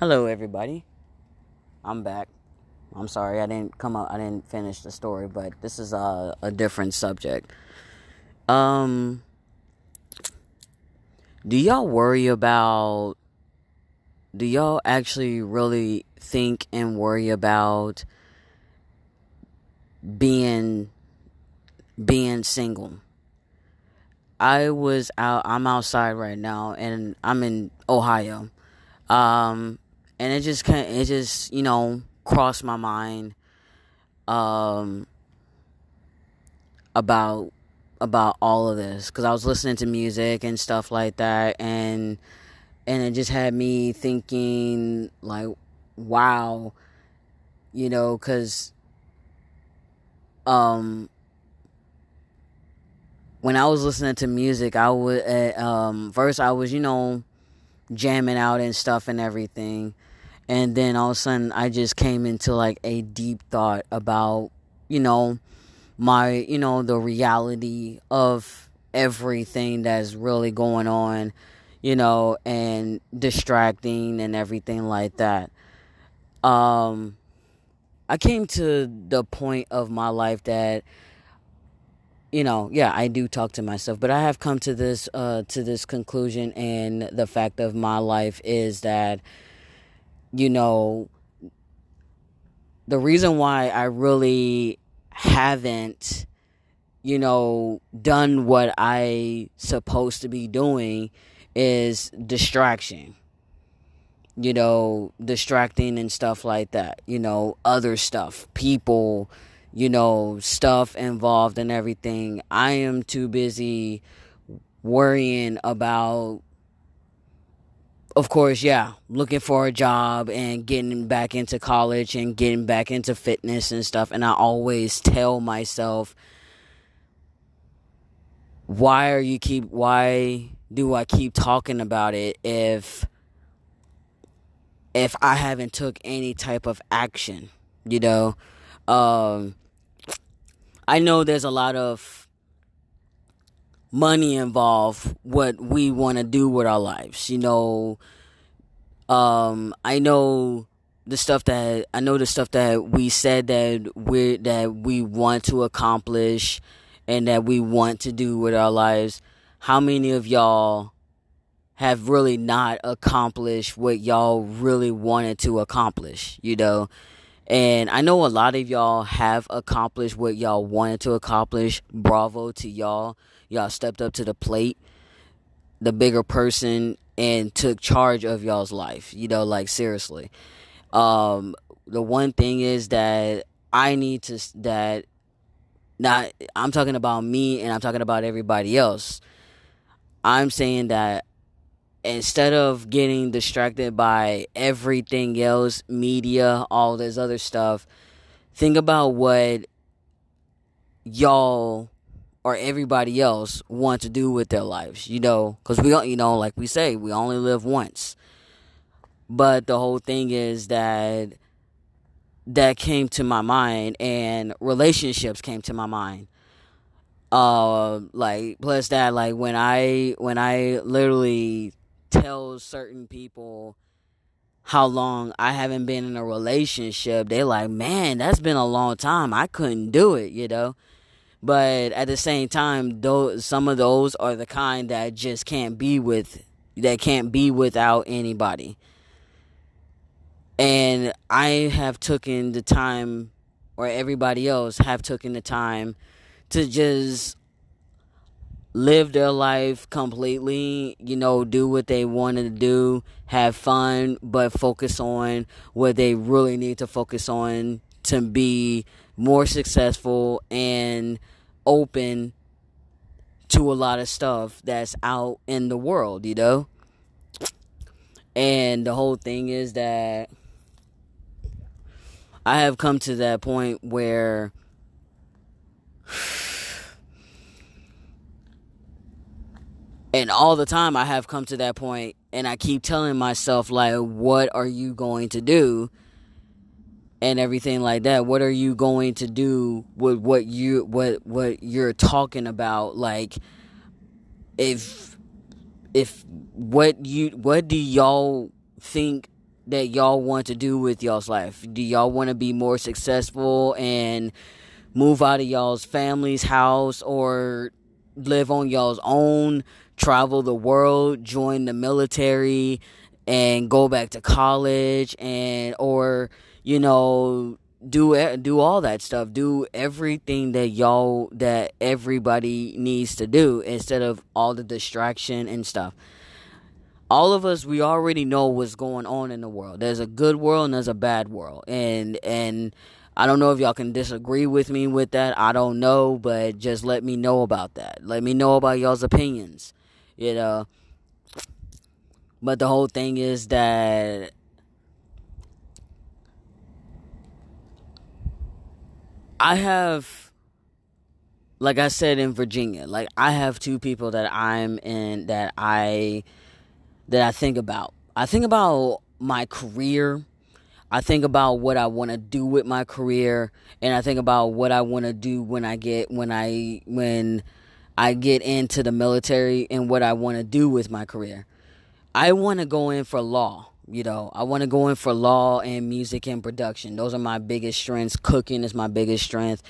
Hello, everybody. I'm back. I'm sorry I didn't come out. I didn't finish the story, but this is a, a different subject. Um, do y'all worry about? Do y'all actually really think and worry about being being single? I was out. I'm outside right now, and I'm in Ohio. Um, and it just kind it just you know crossed my mind um about about all of this. Because I was listening to music and stuff like that and and it just had me thinking like wow you know because um when I was listening to music I would uh, um first I was you know jamming out and stuff and everything and then all of a sudden I just came into like a deep thought about you know my you know the reality of everything that's really going on you know and distracting and everything like that. Um I came to the point of my life that you know, yeah, I do talk to myself, but I have come to this uh to this conclusion and the fact of my life is that you know, the reason why I really haven't, you know, done what I supposed to be doing is distraction. You know, distracting and stuff like that. You know, other stuff, people, you know, stuff involved and everything. I am too busy worrying about of course, yeah, looking for a job and getting back into college and getting back into fitness and stuff. And I always tell myself, why are you keep, why do I keep talking about it if, if I haven't took any type of action, you know? Um, I know there's a lot of money involved what we want to do with our lives you know? Um i know the stuff that i know the stuff that we said that we that we want to accomplish and that we want to do with our lives. How many of y'all have really not accomplished what y'all really wanted to accomplish you know? And I know a lot of y'all have accomplished what y'all wanted to accomplish. Bravo to y'all y'all stepped up to the plate, the bigger person, and took charge of y'all's life. You know, like seriously. Um, the one thing is that I need to that not I'm talking about me and I'm talking about everybody else. I'm saying that instead of getting distracted by everything else, media, all this other stuff, think about what y'all or everybody else want to do with their lives, you know, because we, don't, you know, like we say, we only live once. But the whole thing is that that came to my mind, and relationships came to my mind. Uh, like plus that, like when I when I literally tell certain people how long I haven't been in a relationship, they're like, man, that's been a long time. I couldn't do it, you know. But at the same time, those some of those are the kind that just can't be with that can't be without anybody. And I have taken the time or everybody else have taken the time to just live their life completely, you know, do what they wanted to do, have fun, but focus on what they really need to focus on to be more successful and open to a lot of stuff that's out in the world, you know? And the whole thing is that I have come to that point where and all the time I have come to that point and I keep telling myself like what are you going to do? And everything like that what are you going to do with what you what what you're talking about like if if what you what do y'all think that y'all want to do with y'all's life? Do y'all want to be more successful and move out of y'all's family's house or live on y'all's own, travel the world, join the military and go back to college and or you know do do all that stuff do everything that y'all that everybody needs to do instead of all the distraction and stuff. All of us we already know what's going on in the world. There's a good world and there's a bad world. And and i don't know if y'all can disagree with me with that. I don't know but just let me know about that. Let me know about y'all's opinions you know. But the whole thing is that I have, like I said in Virginia, like I have two people that I'm in that I that I think about. I think about my career. I think about what I want to do with my career, and I think about what I want to do when I get when I when I get into the military and what I want to do with my career. I want to go in for law. You know, I want to go in for law and music and production. Those are my biggest strengths. Cooking is my biggest strength.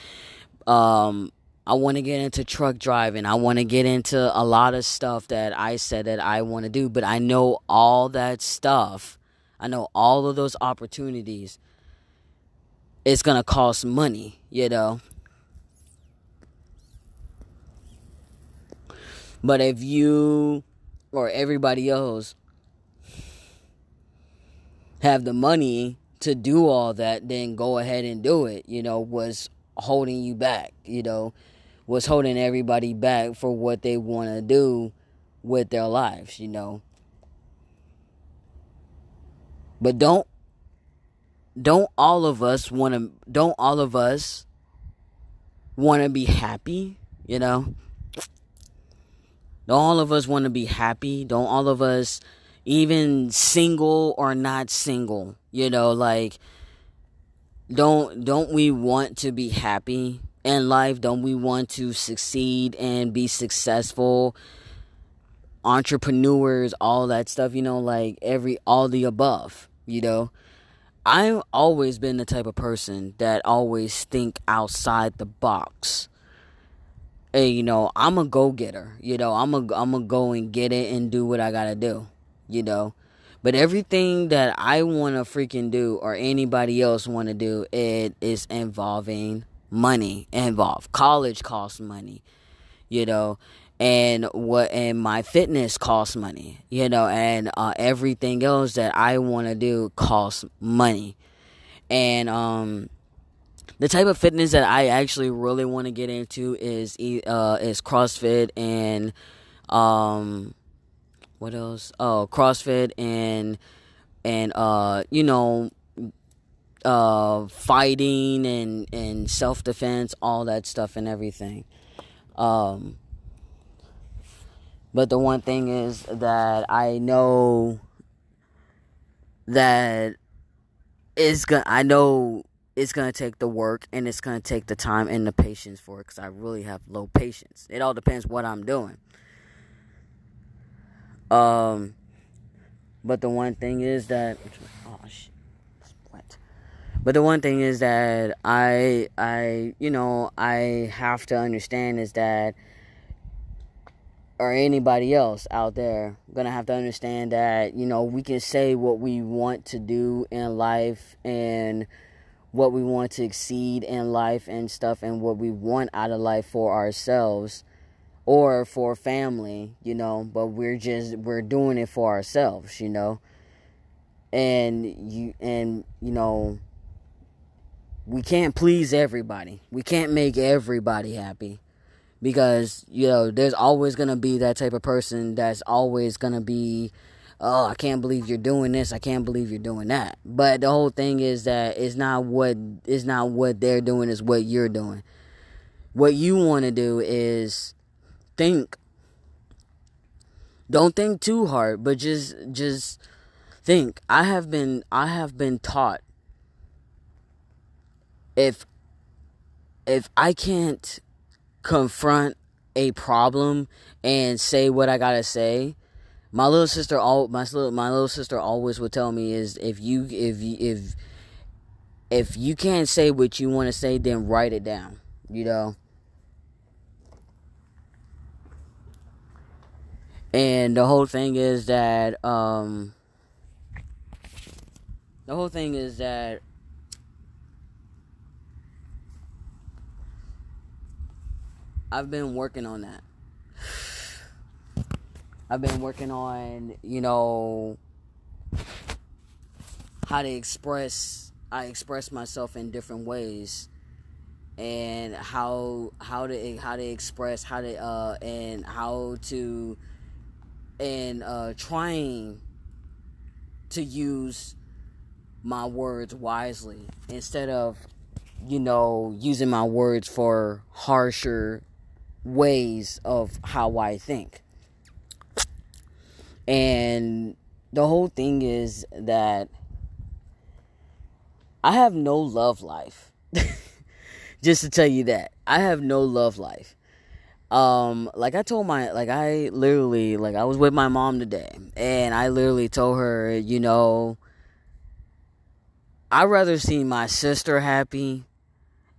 Um, I want to get into truck driving. I want to get into a lot of stuff that I said that I want to do, but I know all that stuff. I know all of those opportunities. It's going to cost money, you know. But if you or everybody else have the money to do all that, then go ahead and do it. You know, was holding you back, you know, was holding everybody back for what they want to do with their lives, you know. But don't don't all of us want to don't all of us want to be happy, you know? Don't all of us want to be happy? Don't all of us even single or not single you know like don't don't we want to be happy in life? Don't we want to succeed and be successful? Entrepreneurs all that stuff you know like every all the above you know? I've always been the type of person that always think outside the box. Hey you know i'm a go-getter you know i'm a i'm a go and get it and do what i gotta do you know. But everything that I want to freaking do or anybody else want to do, it is involving money involved. College costs money, you know, and what and my fitness costs money, you know, and uh, everything else that I want to do costs money. And um the type of fitness that I actually really want to get into is uh is CrossFit and um what else? Oh, CrossFit and and uh, you know, uh, fighting and and self defense, all that stuff and everything. Um, but the one thing is that I know that it's gonna. I know it's gonna take the work and it's gonna take the time and the patience for it because I really have low patience. It all depends what I'm doing. Um, but the one thing is that oh shit, what? But the one thing is that I I you know I have to understand is that or anybody else out there gonna have to understand that you know we can say what we want to do in life and what we want to exceed in life and stuff and what we want out of life for ourselves or for family, you know, but we're just we're doing it for ourselves, you know. And you and you know we can't please everybody. We can't make everybody happy because you know there's always going to be that type of person that's always going to be oh, I can't believe you're doing this. I can't believe you're doing that. But the whole thing is that it's not what it's not what they're doing is what you're doing. What you want to do is think. Don't think too hard, but just just think. I have been I have been taught if if I can't confront a problem and say what I got to say, my little sister all my little my little sister always would tell me is if you if you if if you can't say what you want to say then write it down you know and the whole thing is that um the whole thing is that I've been working on that. I've been working on, you know, how to express I express myself in different ways. And how how to how to express how to uh and how to and uh trying to use my words wisely instead of you know using my words for harsher ways of how I think and the whole thing is that I have no love life. Just to tell you that. I have no love life. Um like I told my like I literally like I was with my mom today and I literally told her, you know, I'd rather see my sister happy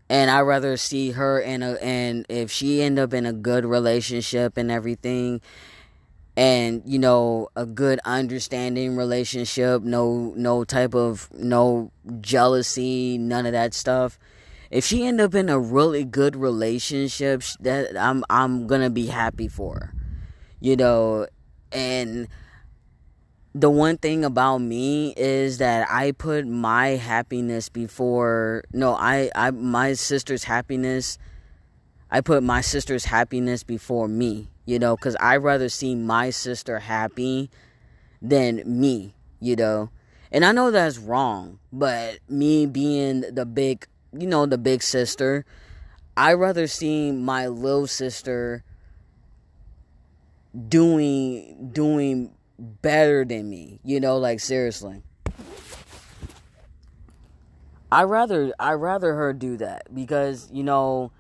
and I'd rather see her in a and if she end up in a good relationship and everything and you know a good understanding relationship no no type of no jealousy none of that stuff if she end up in a really good relationship that i'm i'm gonna be happy for her you know and the one thing about me is that i put my happiness before no i i my sister's happiness i put my sister's happiness before me you know, because I'd rather see my sister happy than me, you know. And I know that's wrong, but me being the big, you know, the big sister, I'd rather see my little sister doing doing better than me, you know, like seriously. I rather I rather her do that because, you know,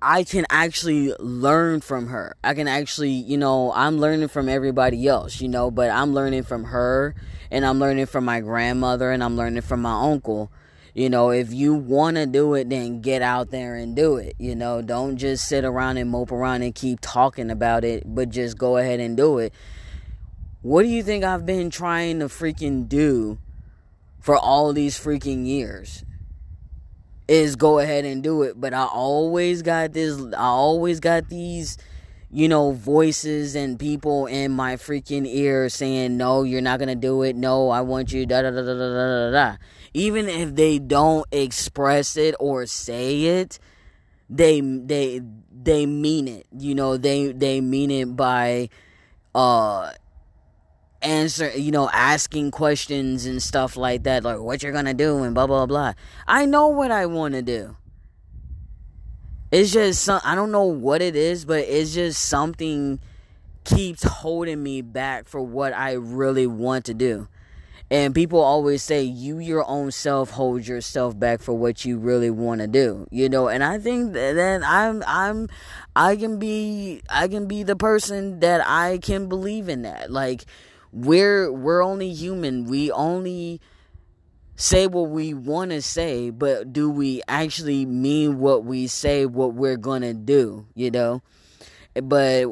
I can actually learn from her. I can actually, you know, I'm learning from everybody else, you know, but I'm learning from her and I'm learning from my grandmother and I'm learning from my uncle. You know, if you want to do it, then get out there and do it. You know, don't just sit around and mope around and keep talking about it, but just go ahead and do it. What do you think I've been trying to freaking do for all these freaking years? is go ahead and do it. But I always got this, I always got these, you know, voices and people in my freaking ear saying, no, you're not going to do it. No, I want you, da da da da da da da. Even if they don't express it or say it, they, they, they mean it. You know, they, they mean it by, uh, answer, you know, asking questions and stuff like that, like what you're gonna do and blah blah blah. I know what I want to do. It's just some, I don't know what it is, but it's just something keeps holding me back for what I really want to do. And people always say you your own self hold yourself back for what you really want to do. You know, and I think that I'm I'm I can be I can be the person that I can believe in that. Like we're we're only human. We only say what we want to say, but do we actually mean what we say what we're going to do, you know? But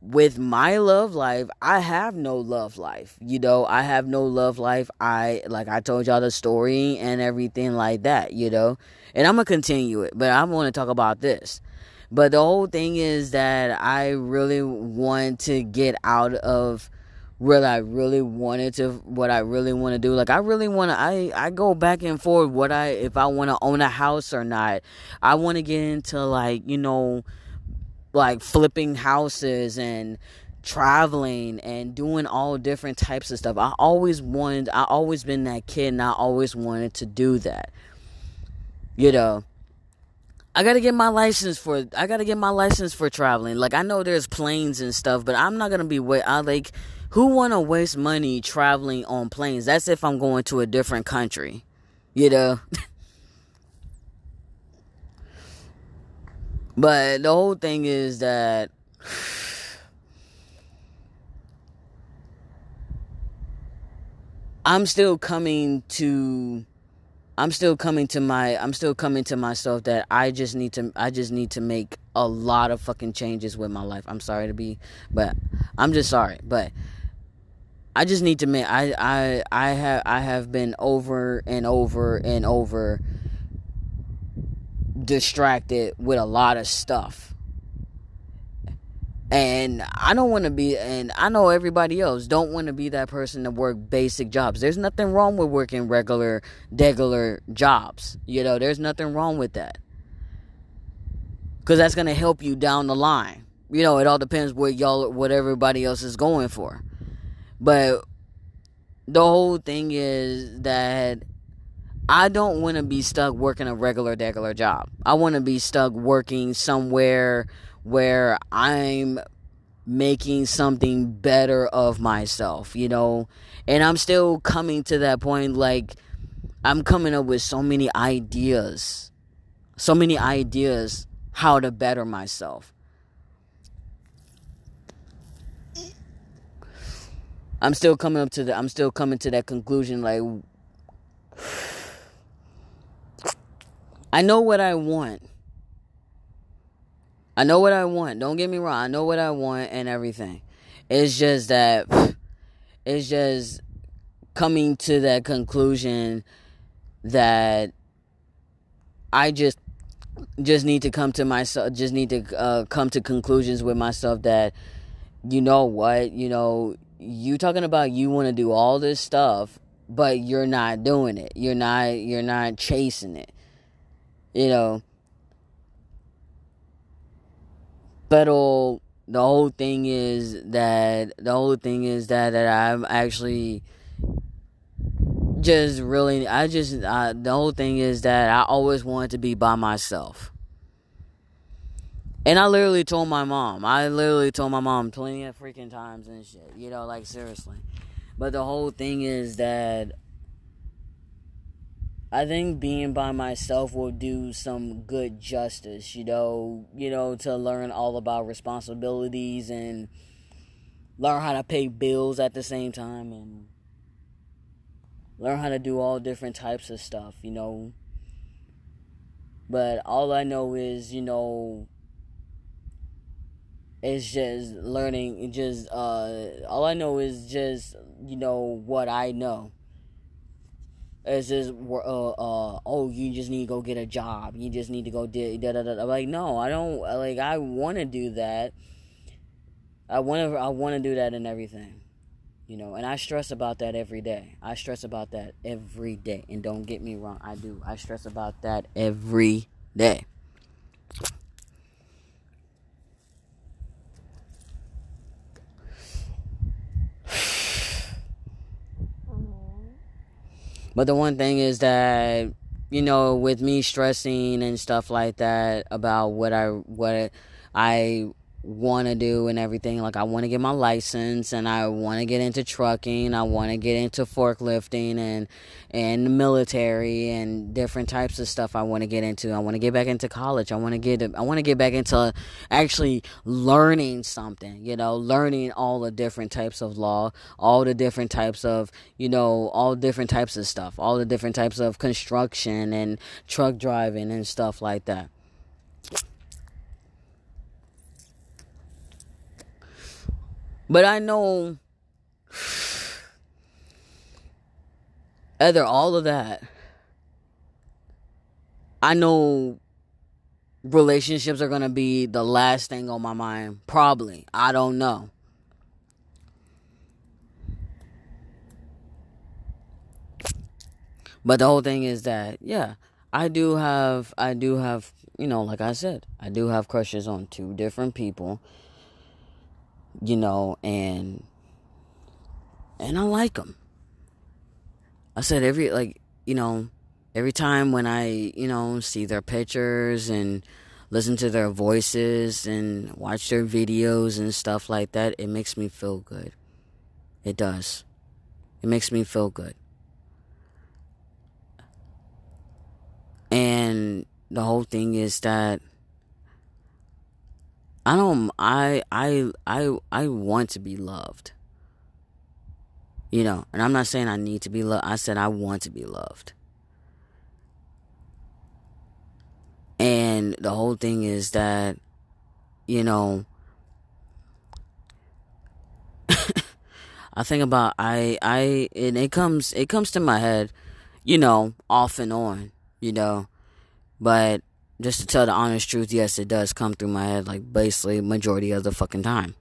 with my love life, I have no love life. You know, I have no love life. I like I told y'all the story and everything like that, you know. And I'm going to continue it, but I want to talk about this. But the whole thing is that I really want to get out of what I really wanted to what I really want to do. Like I really want to I I go back and forth what I if I want to own a house or not. I want to get into like, you know, like flipping houses and traveling and doing all different types of stuff. I always wanted I always been that kid and I always wanted to do that. You know, I gotta get my license for I gotta get my license for traveling. Like I know there's planes and stuff, but I'm not gonna be wait I like who want to waste money traveling on planes? That's if I'm going to a different country, you know. but the whole thing is that I'm still coming to I'm still coming to my I'm still coming to myself that I just need to I just need to make a lot of fucking changes with my life. I'm sorry to be but I'm just sorry. But I just need to make I I I have I have been over and over and over distracted with a lot of stuff. And I don't want to be, and I know everybody else don't want to be that person to work basic jobs. There's nothing wrong with working regular, regular jobs. You know, there's nothing wrong with that. Because that's going to help you down the line. You know, it all depends what y'all, what everybody else is going for. But the whole thing is that I don't want to be stuck working a regular, regular job. I want to be stuck working somewhere where I'm making something better of myself, you know? And I'm still coming to that point like I'm coming up with so many ideas. So many ideas how to better myself. I'm still coming up to the I'm still coming to that conclusion like I know what I want. I know what I want. Don't get me wrong. I know what I want and everything. It's just that it's just coming to that conclusion that I just just need to come to myself just need to uh, come to conclusions with myself that you know what you know you talking about you want to do all this stuff but you're not doing it you're not you're not chasing it you know But the whole thing is that the whole thing is that that I'm actually just really I just uh, the whole thing is that I always wanted to be by myself. And I literally told my mom. I literally told my mom plenty of freaking times and shit. You know, like seriously. But the whole thing is that I think being by myself will do some good justice, you know, you know, to learn all about responsibilities and learn how to pay bills at the same time and learn how to do all different types of stuff, you know. But all I know is, you know, it's just learning just uh all I know is just, you know, what I know it's just uh, uh oh you just need to go get a job. You just need to go do da da da like no i don't like i want to do that. I want to i want to do that and everything you know and i stress about that every day. I stress about that every day and don't get me wrong i do. I stress about that every day But the one thing is that you know, with me stressing and stuff like that about what I what I want to do and everything. Like I want to get my license and I want to get into trucking. I want to get into forklifting and and the military and different types of stuff I want to get into. I want to get back into college. I want to get I want to get back into actually learning something, you know, learning all the different types of law, all the different types of, you know, all different types of stuff, all the different types of construction and truck driving and stuff like that. But I know either all of that, I know relationships are going to be the last thing on my mind. Probably. I don't know. But the whole thing is that, yeah, I do have, I do have, you know, like I said, I do have crushes on two different people you know, and and I like them. I said every like you know every time when I you know see their pictures and listen to their voices and watch their videos and stuff like that, it makes me feel good. It does. It makes me feel good. And the whole thing is that I don't I I I I want to be loved. You know, and I'm not saying I need to be loved. I said I want to be loved. And the whole thing is that, you know, I think about I I and it comes it comes to my head, you know, off and on, you know. But just to tell the honest truth, yes, it does come through my head like basically majority of the fucking time.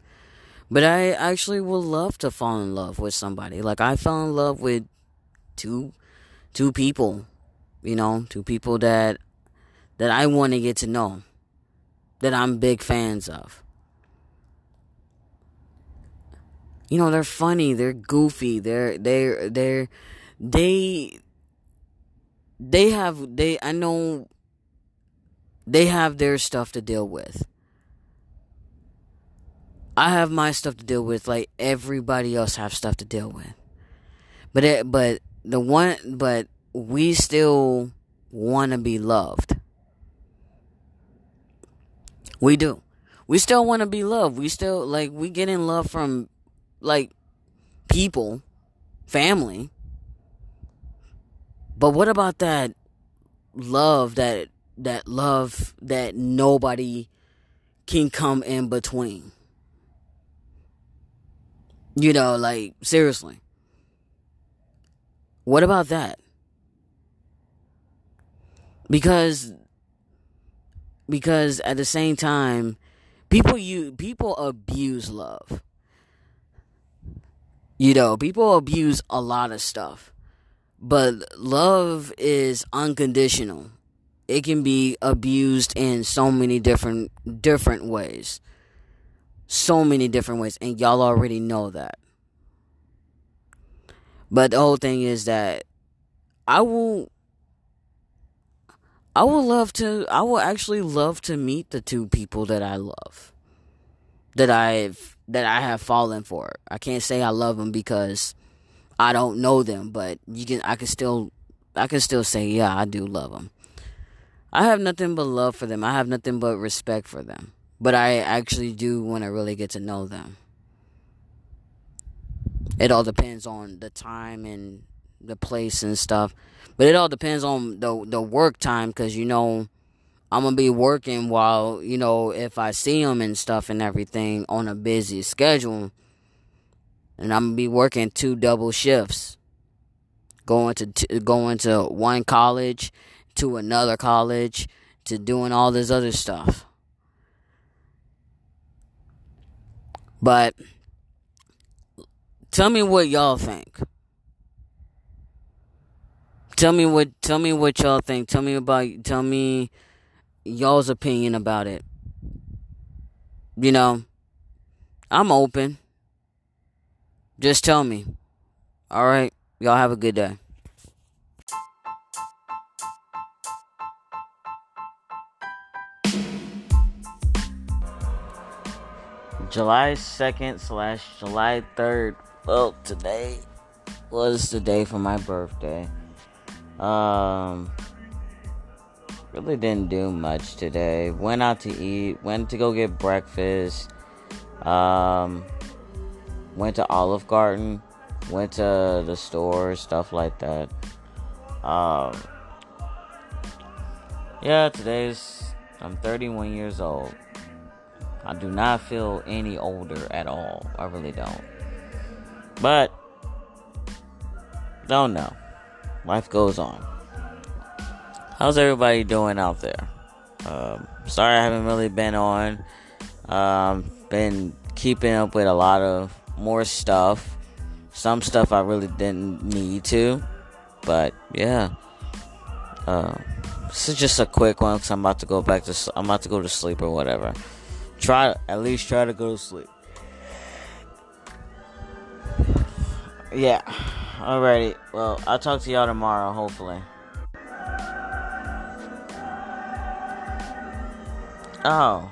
But I actually would love to fall in love with somebody. Like I fell in love with two two people, you know, two people that that I want to get to know. That I'm big fans of. You know, they're funny, they're goofy, they're they're they're they they have they I know they have their stuff to deal with. I have my stuff to deal with, like everybody else have stuff to deal with. But it, but the one, but we still want to be loved. We do. We still want to be loved. We still like we get in love from like people, family. But what about that love that that love that nobody can come in between? You know, like, seriously. What about that? Because because at the same time people you people abuse love. You know, people abuse a lot of stuff. But love is unconditional. It can be abused in so many different different ways so many different ways, and y'all already know that. But the whole thing is that I will I would love to I will actually love to meet the two people that I love. That I've that I have fallen for. I can't say I love them because I don't know them, but you can I can still I can still say yeah, I do love them. I have nothing but love for them. I have nothing but respect for them. But I actually do want to really get to know them. It all depends on the time and the place and stuff. But it all depends on the the work time cuz you know I'm going to be working while, you know, if I see them and stuff and everything on a busy schedule and I'm going to be working two double shifts. Going to t- going to one college to another college to doing all this other stuff. But tell me what y'all think. Tell me what tell me what y'all think. Tell me about tell me y'all's opinion about it. You know, I'm open. Just tell me. All right. Y'all have a good day. July 2nd slash July 3rd. Well, today was the day for my birthday. Um, really didn't do much today. Went out to eat, went to go get breakfast. Um, went to Olive Garden, went to the store, stuff like that. Um, yeah, today's I'm 31 years old. I do not feel any older at all. I really don't. But, don't know. Life goes on. How's everybody doing out there? Um, sorry I haven't really been on. Um, been keeping up with a lot of more stuff. Some stuff I really didn't need to. But, yeah. Uh, this is just a quick one because I'm about to go back to I'm about to go to sleep or whatever. Try at least try to go to sleep. Yeah. Alrighty. Well, I'll talk to y'all tomorrow, hopefully. Oh.